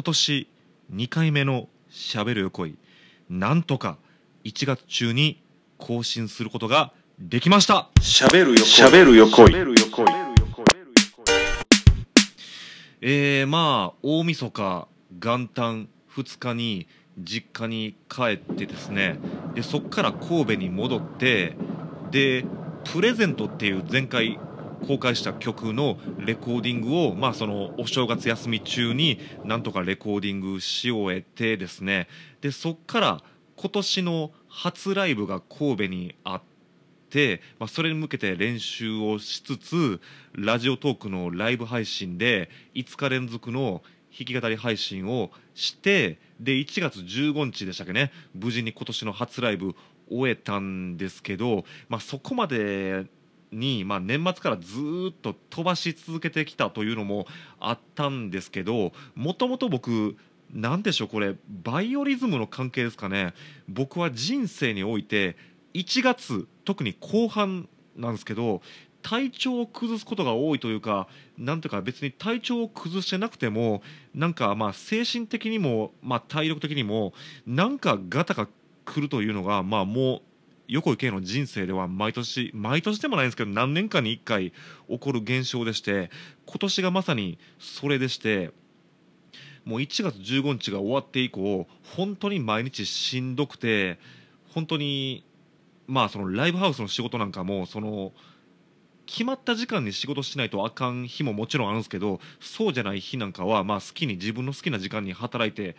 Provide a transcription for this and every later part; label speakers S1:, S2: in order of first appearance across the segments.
S1: 今年2回目の「しゃべるよ恋」なんとか1月中に更新することができました。
S2: しゃべるよ
S3: しゃべるよ恋
S1: えー、まあ大晦日元旦2日に実家に帰ってですね。でそこから神戸に戻ってで「プレゼント」っていう前回公開した曲のレコーディングを、まあ、そのお正月休み中になんとかレコーディングし終えてですね。でそこから今年の初ライブが神戸にあって、まあ、それに向けて練習をしつつラジオトークのライブ配信で5日連続の弾き語り配信をしてで1月15日でしたっけね無事に今年の初ライブ終えたんですけど、まあ、そこまでに、まあ、年末からずっと飛ばし続けてきたというのもあったんですけどもともと僕なんでしょうこれバイオリズムの関係ですかね。僕は人生において1月特に後半なんですけど体調を崩すことが多いというかなんというか別に体調を崩してなくてもなんかまあ精神的にも、まあ、体力的にもなんかガタが来るというのがまあもう横井圭の人生では毎年毎年でもないんですけど何年かに1回起こる現象でして今年がまさにそれでしてもう1月15日が終わって以降本当に毎日しんどくて本当にまあそのライブハウスの仕事なんかもその決まった時間に仕事しないとあかん日ももちろんあるんですけどそうじゃない日なんかはまあ好きに自分の好きな時間に働いて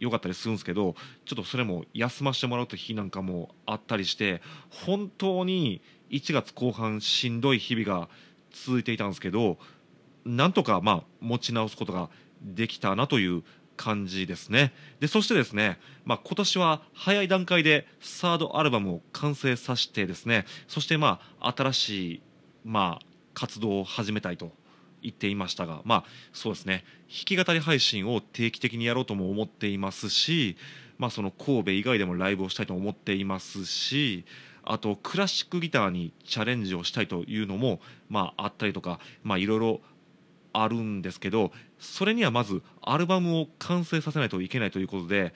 S1: よかったりするんですけどちょっとそれも休ませてもらうと日なんかもあったりして本当に1月後半しんどい日々が続いていたんですけどなんとかまあ持ち直すことができたなという感じですね。でそしてですね、まあ、今年は早い段階でサードアルバムを完成させてですねそしてまあ新しいまあ活動を始めたいと言っていましたがまあそうですね。弾き語り配信を定期的にやろうとも思っていますし、まあ、その神戸以外でもライブをしたいと思っていますしあとクラシックギターにチャレンジをしたいというのも、まあ、あったりとかまあいろいろあるんですけどそれにはまずアルバムを完成させないといけないということで、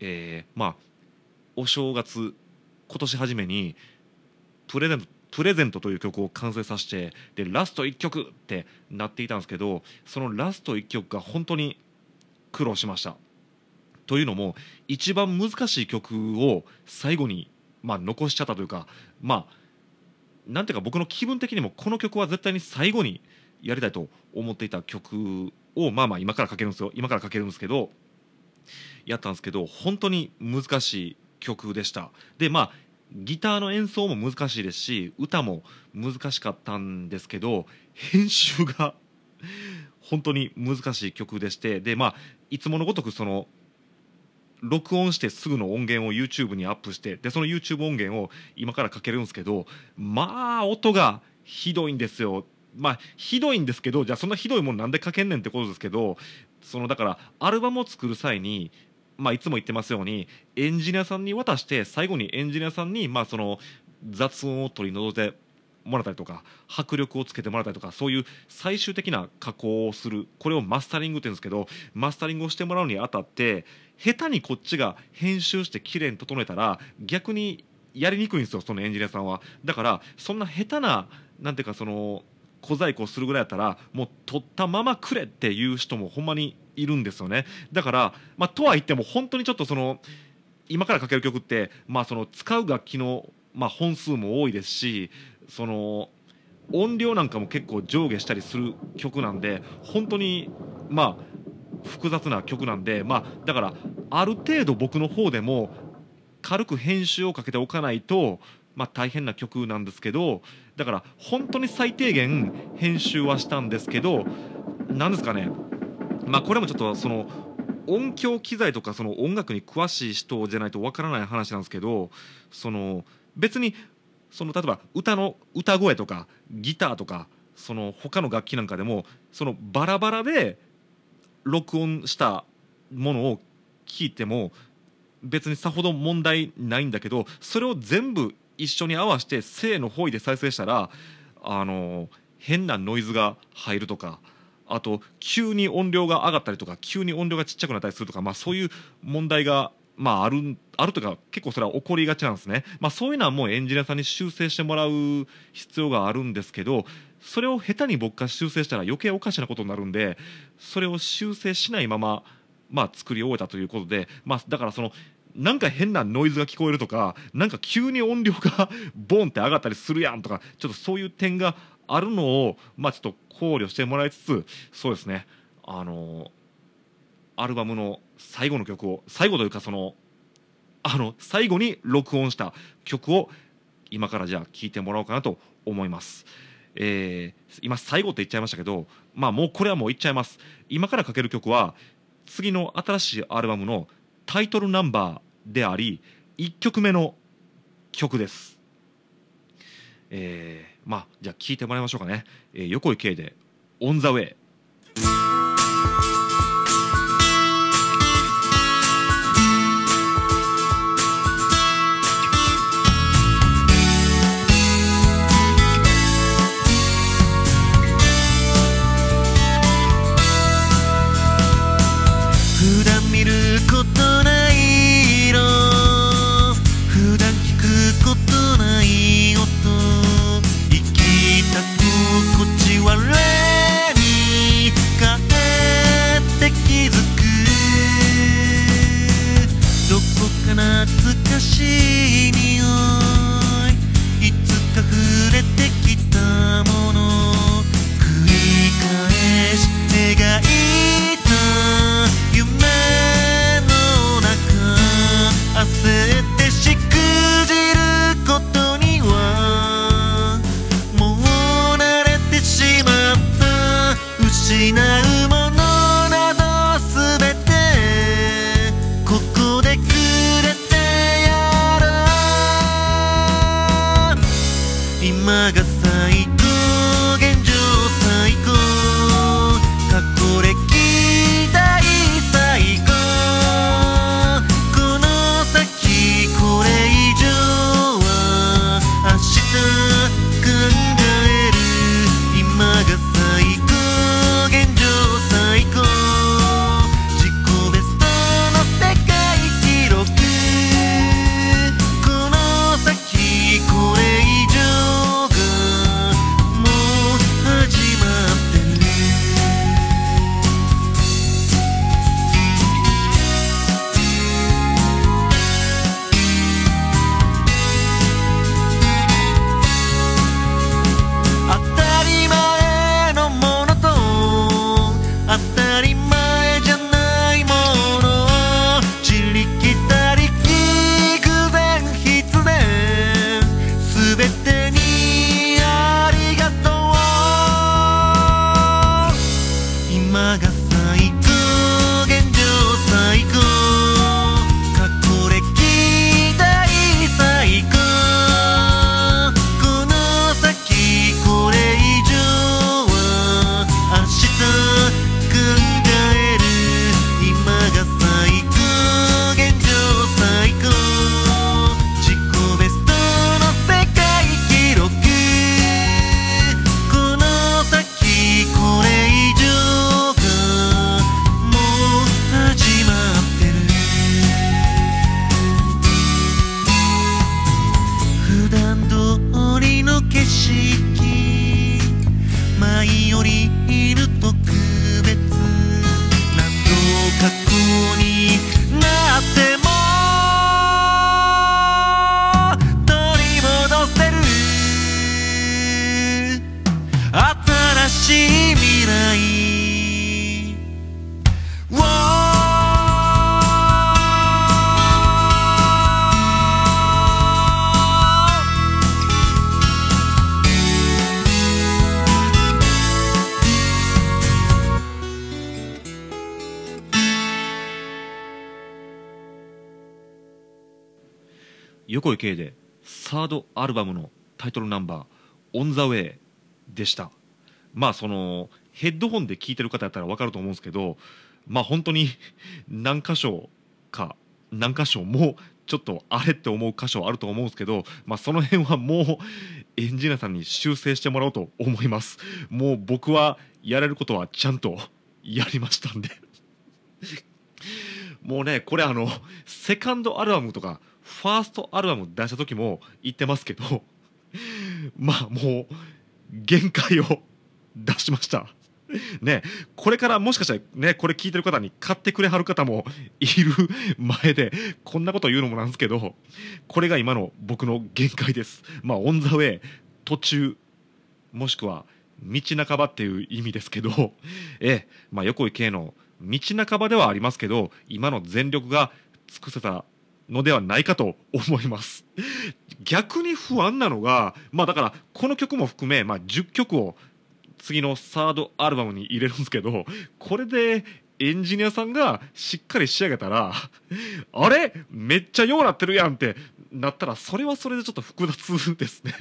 S1: えーまあお正月今年初めにプレゼントプレゼントという曲を完成させてでラスト1曲ってなっていたんですけどそのラスト1曲が本当に苦労しました。というのも一番難しい曲を最後に、まあ、残しちゃったというかまあなんていうか僕の気分的にもこの曲は絶対に最後にやりたいと思っていた曲をまあまあ今からかけるんですよ今からかけるんですけどやったんですけど本当に難しい曲でしたでまあギターの演奏も難しいですし歌も難しかったんですけど編集が 本当に難しい曲でしてでまあいつものごとくその録音してすぐの音源を YouTube にアップしてでその YouTube 音源を今からかけるんですけどまあ音がひどいんですよ。まあひどいんですけどじゃあそんなひどいもんなんでかけんねんってことですけどそのだからアルバムを作る際にまあ、いつも言ってますようにエンジニアさんに渡して最後にエンジニアさんに、まあ、その雑音を取り除いてもらったりとか迫力をつけてもらったりとかそういう最終的な加工をする。これをマスタリングって言うんですけどマスタリングをしてもらうにあたって下手にこっちが編集して綺麗に整えたら逆にやりにくいんですよそのエンジニアさんは。だからそんな下手ななんていうかその小細工をするぐらいだったらもう取ったままくれっていう人もほんまにいるんですよね。だから、まあ、とは言っても本当にちょっとその今からかける曲って、まあ、その使う楽器の、まあ、本数も多いですしその音量なんかも結構上下したりする曲なんで本当にまあ複雑な曲なんで、まあ、だからある程度僕の方でも軽く編集をかけておかないと、まあ、大変な曲なんですけどだから本当に最低限編集はしたんですけどなんですかね。まあこれもちょっとその音響機材とかその音楽に詳しい人じゃないとわからない話なんですけどその別にその例えば歌の歌声とかギターとかその他の楽器なんかでもそのバラバラで録音したものを聞いても別にさほど問題ないんだけどそれを全部一緒に合わせて正の方位で再生したらあの変なノイズが入るとか
S2: あと急に音量が上がったりとか急に音量がちっちゃくなったりするとか、まあ、そういう問題が、まあ、あるあるというか結構それは起こりがちなんですね、まあ、そういうのはもうエンジニアさんに修正してもらう必要があるんですけどそれを下手に僕が修正したら余計おかしなことになるんでそれを修正しないまま、まあ、作り終えたということで、まあ、だからそのなんか変なノイズが聞こえるとかなんか急に音量が ボンって上がったりするやんとかちょっとそういう点があるのを、まあ、ちょっと考慮してもらいつつそうですねあのアルバムの最後の曲を最後というかそのあの最後に録音した曲を今からじゃあ聴いてもらおうかなと思います。えー、今最後って言っちゃいましたけど、まあ、もうこれはもう言っちゃいます今からかける曲は次の新しいアルバムのタイトルナンバーであり1曲目の曲です。えー、まあじゃあ聴いてもらいましょうかね、えー、横井圭で「オン・ザ・ウェイ」横井圭でサードアルバムのタイトルナンバー「オン・ザ・ウェイ」でした。まあそのヘッドホンで聴いてる方やったら分かると思うんですけどまあ本当に 何箇所か何箇所もちょっとあれって思う箇所あると思うんですけど、まあ、その辺はもうエンジニアさんに修正してもらおうと思います。もう僕は
S1: やれることはちゃんとやりましたんで。もうねこれあのセカンドアルバムとかファーストアルバム出した時も言ってますけど まあもう限界を出しました。ねこれからもしかしたらねこれ聞いてる方に買ってくれはる方もいる 前でこんなこと言うのもなんですけどこれが今の僕の限界です。まあオン・ザ・ウェイ途中もしくは道半ばっていう意味ですけどえまあ横井圭の道半ばではありますけど今の全力が尽くせたのではないかと思います。逆に不安なのがまあだからこの曲も含め、まあ、10曲を次のサードアルバムに入れるんですけどこれでエンジニアさんがしっかり仕上げたらあれ？めっちゃようなってるやんってなったらそれはそれでちょっと複雑ですね。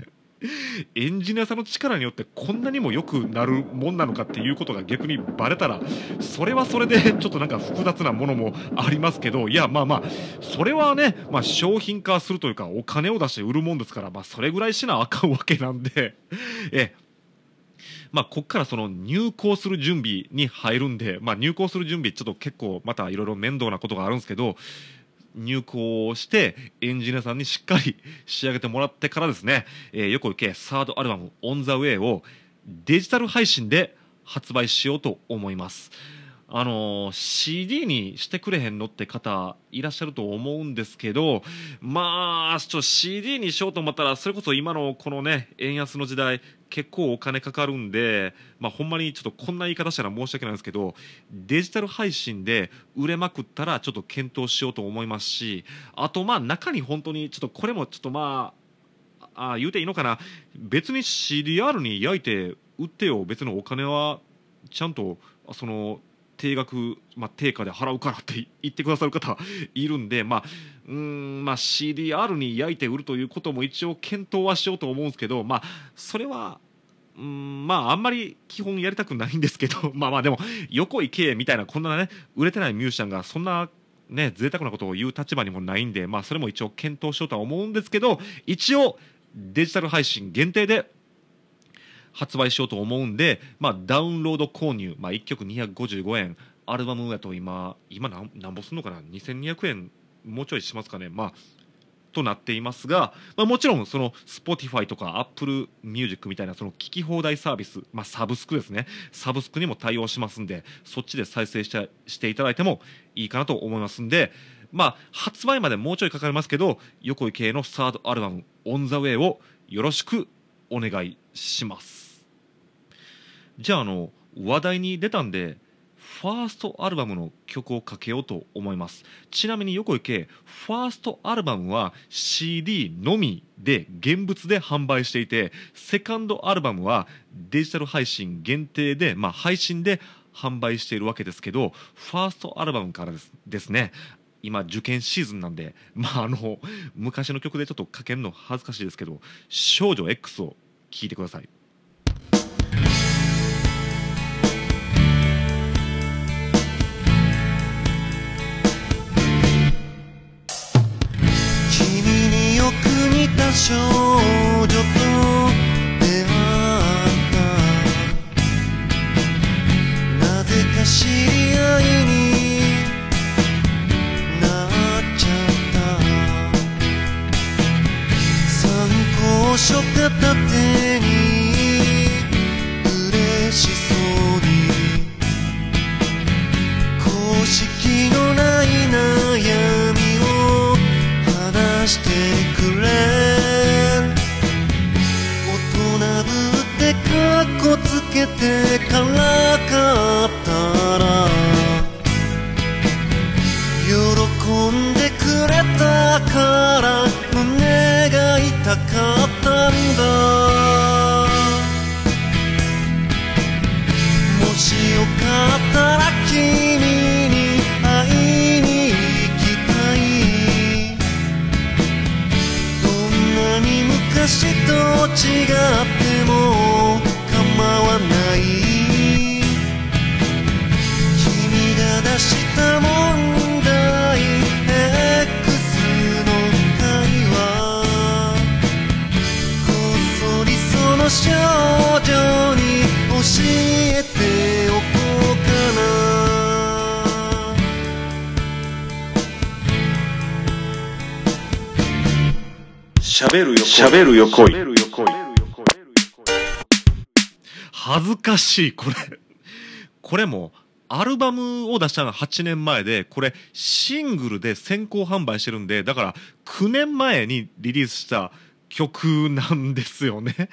S1: エンジニアさんの力によってこんなにも良くなるもんなのかっていうことが逆にバレたらそれはそれで ちょっとなんか複雑なものもありますけどいやまあまあそれはね、まあ、商品化するというかお金を出して売るもんですから、まあ、それぐらいしなあかんわけなんで えまあ、ここからその入校する準備に入るんで、まあ、入校する準備ちょっと結構またいろいろ面倒なことがあるんですけど入校してエンジニアさんにしっかり仕上げてもらってからですね、えー、横行けサードアルバム「オン・ザ・ウェイ」をデジタル配信で発売しようと思います。あの CD にしてくれへんのって方いらっしゃると思うんですけどまあちょっと CD にしようと思ったらそれこそ今のこのね円安の時代結構お金かかるんで、まあ、ほんまにちょっとこんな言い方したら申し訳ないんですけどデジタル配信で売れまくったらちょっと検討しようと思いますしあとまあ中に本当にちょっとこれもちょっとまああ言うていいのかな。別に CDR に焼いて売ってよ。別のお金はちゃんとその定額、まあ、定価で払うからって言ってくださる方いるんで、まあ、うんまあ CDR に焼いて売るということも一応検討はしようと思うんですけど、まあ、それはうんまああんまり基本やりたくないんですけど まあまあでも横井圭みたいなこんなね売れてないミュージシャンがそんなね贅沢なことを言う立場にもないんでまあそれも一応検討しようとは思うんですけど一応デジタル配信限定で発売しようと思うんで、まあ、ダウンロード購入、まあ、1曲255円アルバムやと今今何ぼすんのかな？2200円もうちょいしますかね？まあとなっていますが、まあ、もちろんその Spotify とか Apple Music みたいなその聞き放題サービス、まあ、サブスクですね。サブスクにも対応しますんでそっちで再生してしていただいてもいいかなと思いますんでまあ発売までもうちょいかかりますけど横井系のサードアルバム「オン・ザ・ウェイ」をよろしくお願いします。じゃああの話題に出たんでファーストアルバムの曲をかけようと思いますちなみに横池ファーストアルバムは CD のみで現物で販売していてセカンドアルバムはデジタル配信限定で、まあ、配信で販売しているわけですけどファーストアルバムからですですね今受験シーズンなんで、まあ、あの昔の曲でちょっとかけるの恥ずかしいですけど「少女 X」を聴いてください。少女と出会った。なぜか知り合いになっちゃった。参考書片手に嬉しそけてからかったら
S2: 喋るよ喋るよ恋。
S1: 恥ずかしいこれ。これもアルバムを出したのが8年前でこれシングルで先行販売してるんでだから9年前にリリースした曲なんですよね。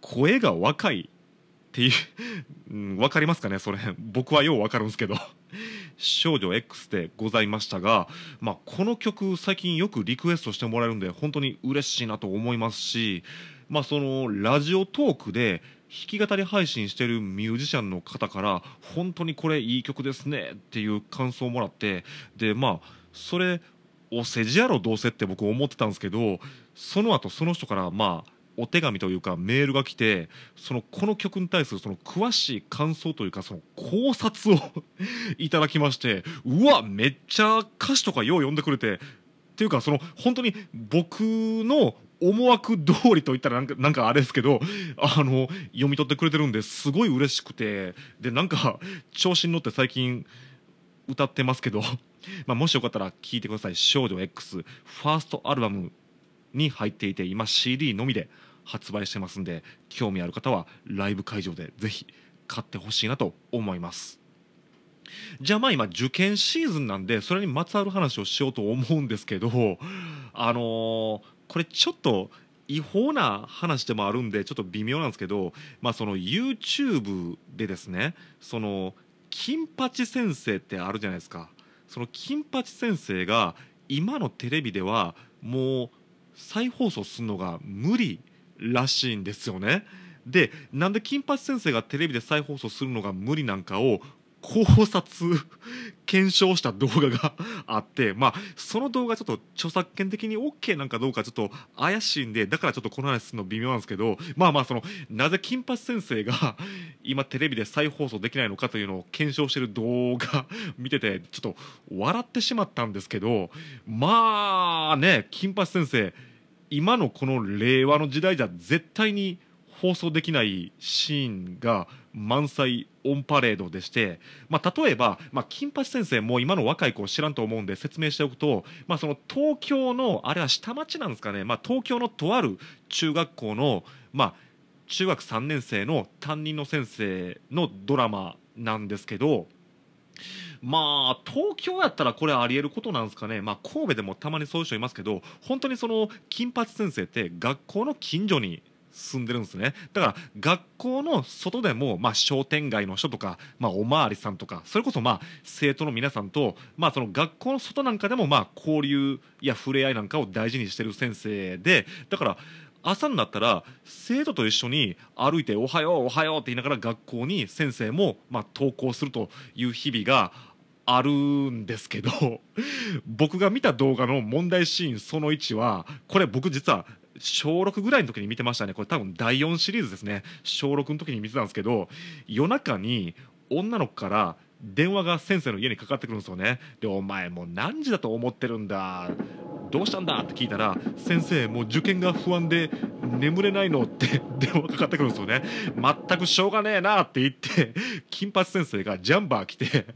S1: 声が若いっていう、うん、分かりますかねそれ僕はよう分かるんですけど少女 X でございましたが、まあ、この曲最近よくリクエストしてもらえるんで本当に嬉しいなと思いますし、まあ、そのラジオトークで弾き語り配信してるミュージシャンの方から本当にこれいい曲ですねっていう感想をもらってでまあそれお世辞やろどうせって僕思ってたんですけどその後その人からまあお手紙というかメールが来てそのこの曲に対するその詳しい感想というかその考察を いただきましてうわめっちゃ歌詞とかよう読んでくれてっていうかその本当に僕の思惑通りと言ったらなんかなんかあれですけどあの読み取ってくれてるんですごい嬉しくてでなんか調子に乗って最近歌ってますけど、まあ、もしよかったら聴いてください「少女 X」ファーストアルバム。に入っていて今 CD のみで発売してますんで興味ある方はライブ会場でぜひ買ってほしいなと思います。じゃあまあ今受験シーズンなんでそれにまつわる話をしようと思うんですけどあのーこれちょっと違法な話でもあるんでちょっと微妙なんですけど、まあ、その YouTube でですねその金八先生ってあるじゃないですか。その金八先生が今のテレビではもう再放送するのが無理らしいんですよね。でなんで金八先生がテレビで再放送するのが無理なんかを考察検証した動画があってまあその動画ちょっと著作権的に OK なんかどうかちょっと怪しいんでだからちょっとこの話するの微妙なんですけどまあまあそのなぜ金八先生が 今テレビで再放送できないのかというのを検証してる動画見ててちょっと笑ってしまったんですけどまあね金八先生今のこの令和の時代じゃ絶対に放送できないシーンが満載オンパレードでして、まあ、例えば、まあ、金八先生も今の若い子知らんと思うんで説明しておくと、まあ、その東京のあれは下町なんですかね、まあ、東京のとある中学校の、まあ、中学3年生の担任の先生のドラマなんですけどまあ東京やったらこれありえることなんですかね、まあ、神戸でもたまにそういう人いますけど本当にその金八先生って学校の近所に住んでるんですね。だから学校の外でも、まあ、商店街の人とか、まあ、おまわりさんとかそれこそ、まあ、生徒の皆さんと、まあ、その学校の外なんかでも、まあ、交流や触れ合いなんかを大事にしてる先生でだから朝になったら生徒と一緒に歩いて「おはようおはよう」って言いながら学校に先生も、まあ、登校するという日々があるんですけど僕が見た動画の問題シーンその1はこれ僕実は小6ぐらいの時に見てましたね。これ多分第4シリーズですね。小6の時に見てたんですけど夜中に女の子から電話が先生の家にかかってくるんですよね。でお前もう何時だと思ってるんだ？どうしたんだ？って聞いたら先生もう受験が不安で眠れないの？って 電話かかってくるんですよね。全くしょうがねえなって言って金八先生がジャンバー着て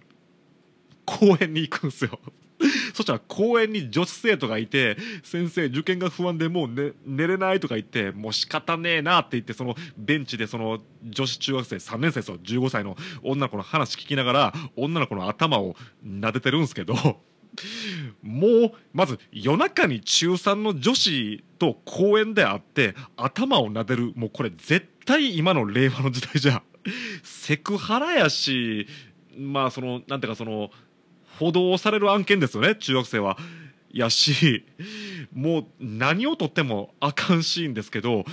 S1: 公園に行くんですよ。そしたら公園に女子生徒がいて先生受験が不安でもう、ね、寝れないとか言ってもう仕方ねえなって言ってそのベンチでその女子中学生3年生ですよ15歳の女の子の話聞きながら女の子の頭を撫でてるんですけど もうまず夜中に中3の女子と公園で会って頭を撫でる。もうこれ絶対今の令和の時代じゃ。セクハラやしまあそのなんていうかその補導される案件ですよね中学生は。やしもう何をとってもあかんシーンですけど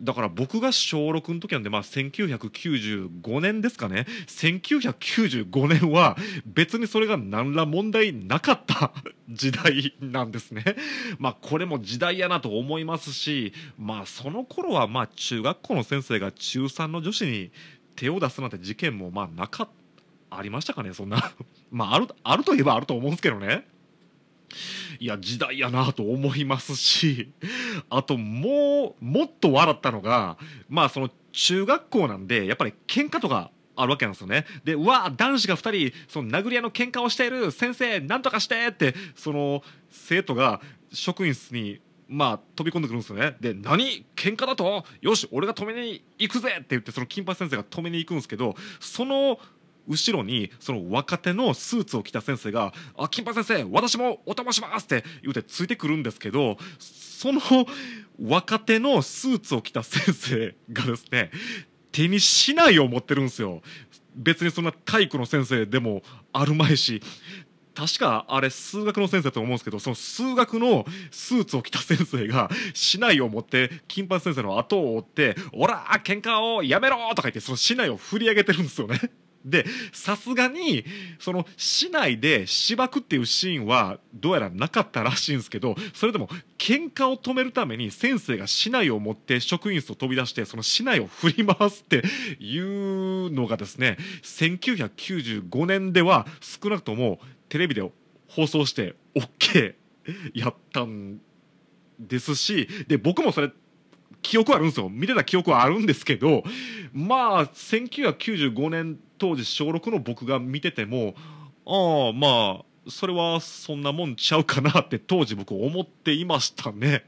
S1: だから僕が小6の時なんで、まあ、1995年ですかね1995年は別にそれが何ら問題なかった 時代なんですね。まあこれも時代やなと思いますしまあその頃はまあ中学校の先生が中3の女子に手を出すなんて事件もまあなかっありましたかねそんな。まああるあるといえばあると思うんですけどね。いや時代やなと思いますしあともうもっと笑ったのがまあその中学校なんでやっぱり喧嘩とかあるわけなんですよね。でうわ男子が2人その殴り合いの喧嘩をしている先生なんとかしてってその生徒が職員室にまあ飛び込んでくるんですよね。で何？喧嘩だと？よし俺が止めに行くぜって言ってその金八先生が止めに行くんですけどその後ろにその若手のスーツを着た先生が「あ金八先生私もお供します!」って言ってついてくるんですけどその若手のスーツを着た先生がですね手に竹刀を持ってるんですよ別にそんな体育の先生でもあるまいし確かあれ数学の先生と思うんですけどその数学のスーツを着た先生が竹刀を持って金八先生の後を追って「おら喧嘩をやめろ!」とか言ってその竹刀を振り上げてるんですよね。でさすがにその市内で芝くっていうシーンはどうやらなかったらしいんですけどそれでも喧嘩を止めるために先生が市内を持って職員室を飛び出してその市内を振り回すっていうのがですね1995年では少なくともテレビで放送して OK やったんですしで僕もそれ記憶あるんですよ見てた記憶はあるんですけどまあ1995年当時小6の僕が見ててもああまあそれはそんなもんちゃうかなって当時僕思っていましたね。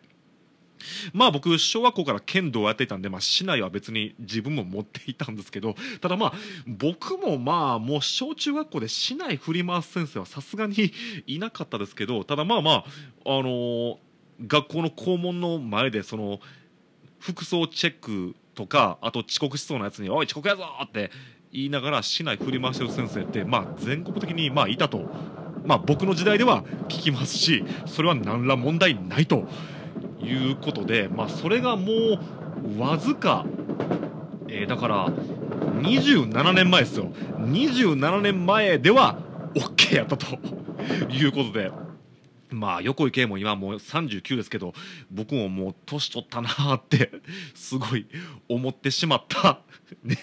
S1: まあ僕小学校から剣道をやっていたんで、まあ、市内は別に自分も持っていたんですけどただまあ僕もまあもう小中学校で市内振り回す先生はさすがにいなかったですけどただまあまああのー学校の校門の前でその服装チェックとかあと遅刻しそうなやつに「おい遅刻やぞ!」って言いながら市内振り回してる先生ってまあ全国的にまあいたと。まあ僕の時代では聞きますしそれは何ら問題ないということで、まあ、それがもうわずか、えーだから27年前ですよ27年前では OK やったということで。まあ横井圭も今もう39ですけど僕ももう年取ったなーって すごい思ってしまった。ね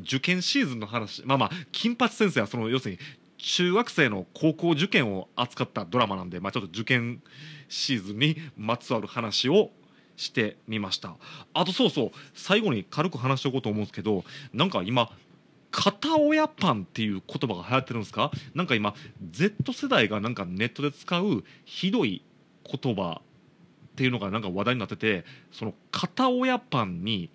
S1: 受験シーズンの話まあまあ金八先生はその要するに中学生の高校受験を扱ったドラマなんで、まあ、ちょっと受験シーズンにまつわる話をしてみました。あとそうそう最後に軽く話しておこうと思うんですけどなんか今片親パンっていう言葉が流行ってるんですか？なんか今 Z 世代がなんかネットで使うひどい言葉っていうのがなんか話題になっててその片親パンに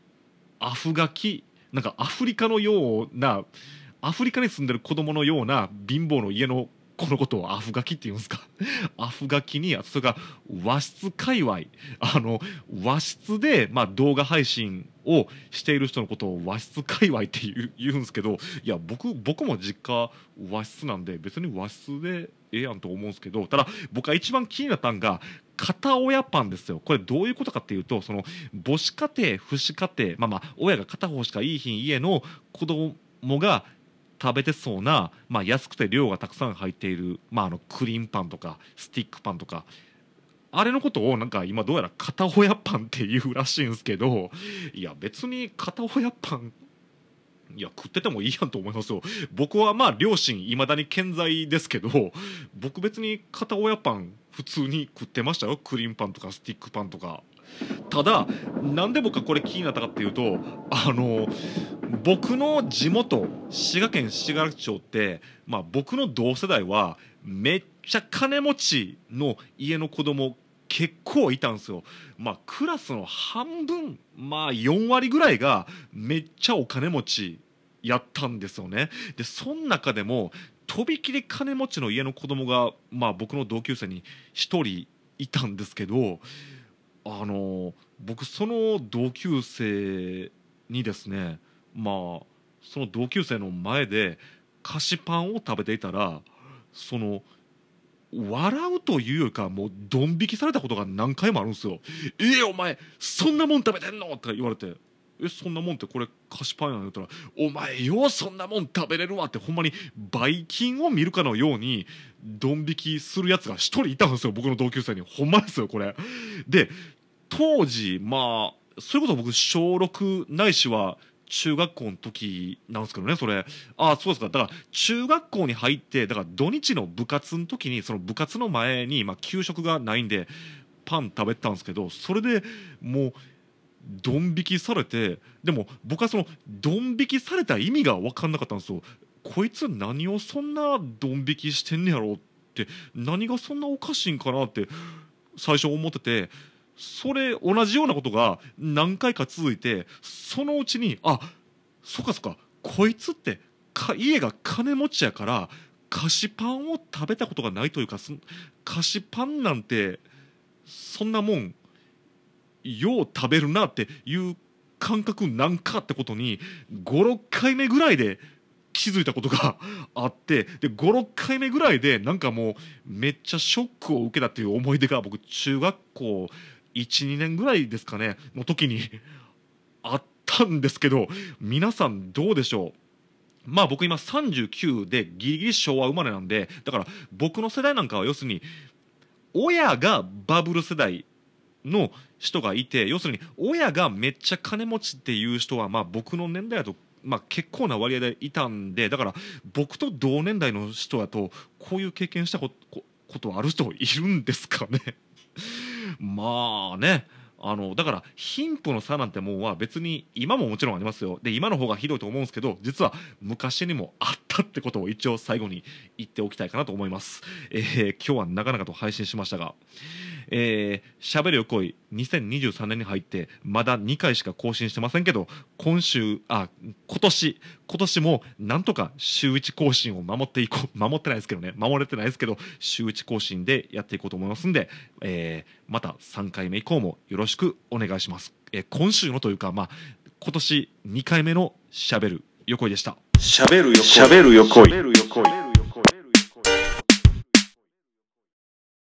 S1: アフガキなんかアフリカのようなアフリカに住んでる子供のような貧乏の家の子のことをアフガキって言うんですか？アフガキにあそれが和室界隈。あの和室で、まあ、動画配信をしている人のことを和室界隈って言う言うんですけどいや僕僕も実家和室なんで別に和室でええやんと思うんですけどただ僕が一番気になったんが片親パンですよ。これどういうことかっていうとその母子家庭父子家庭まあまあ親が片方しかいいひん家の子供が食べてそうな、まあ、安くて量がたくさん入っている、まあ、あのクリームパンとかスティックパンとかあれのことをなんか今どうやら片親パンっていうらしいんですけどいや別に片親パンいや食っててもいいやんと思いますよ。僕はまあ両親いまだに健在ですけど僕別に片親パン普通に食ってましたよ。クリームパンとかスティックパンとか。ただなんで僕はこれ気になったかっていうとあの僕の地元滋賀県滋賀町って、まあ、僕の同世代はめっちゃ金持ちの家の子供結構いたんですよ。まあクラスの半分まあ4割ぐらいがめっちゃお金持ちやったんですよね。でその中でもとびきり金持ちの家の子供がまあ僕の同級生に1人いたんですけどあの僕その同級生にですねまあその同級生の前で菓子パンを食べていたらその笑うというかもうドン引きされたことが何回もあるんですよ「ええお前そんなもん食べてんの?」って言われて「えそんなもんってこれ菓子パンやん」って言ったら「お前よそんなもん食べれるわ」ってほんまにばい菌を見るかのようにドン引きするやつが一人いたんですよ僕の同級生に。ほんまですよこれ。で当時まあそれこそ僕小6ないしは中学校の時なんですけどねそれ。ああそうですか。だから中学校に入ってだから土日の部活の時にその部活の前に、まあ、給食がないんでパン食べたんですけどそれでもうドン引きされてでも僕はそのドン引きされた意味が分かんなかったんですよ。こいつ何をそんなドン引きしてんねやろって何がそんなおかしいんかなって最初思っててそれ同じようなことが何回か続いてそのうちにあそっかそっかこいつってか家が金持ちやから菓子パンを食べたことがないというか菓子パンなんてそんなもんよう食べるなっていう感覚なんかってことに56回目ぐらいで気づいたことが あってで56回目ぐらいでなんかもうめっちゃショックを受けたっていう思い出が僕中学校12年ぐらいですかねの時にあったんですけど皆さんどうでしょう？まあ僕今39でギリギリ昭和生まれなんでだから僕の世代なんかは要するに親がバブル世代の人がいて要するに親がめっちゃ金持ちっていう人はまあ僕の年代だとまあ、結構な割合でいたんでだから僕と同年代の人だとこういう経験したことことある人いるんですかね？まあね。あのだから貧富の差なんてもんは別に今ももちろんありますよ。で今の方がひどいと思うんですけど実は昔にもあったってことを一応最後に言っておきたいかなと思います、えー、今日はなかなかと配信しましたが。えー、しゃべるよ恋2023年に入ってまだ2回しか更新してませんけど今週あ今年今年もなんとか週1更新を守っていこう。守ってないですけどね。守れてないですけど週1更新でやっていこうと思いますんで、えー、また3回目以降もよろしくお願いします、えー、今週のというかまあ今年2回目のしゃべる横井でした。
S2: しゃべるよしゃべる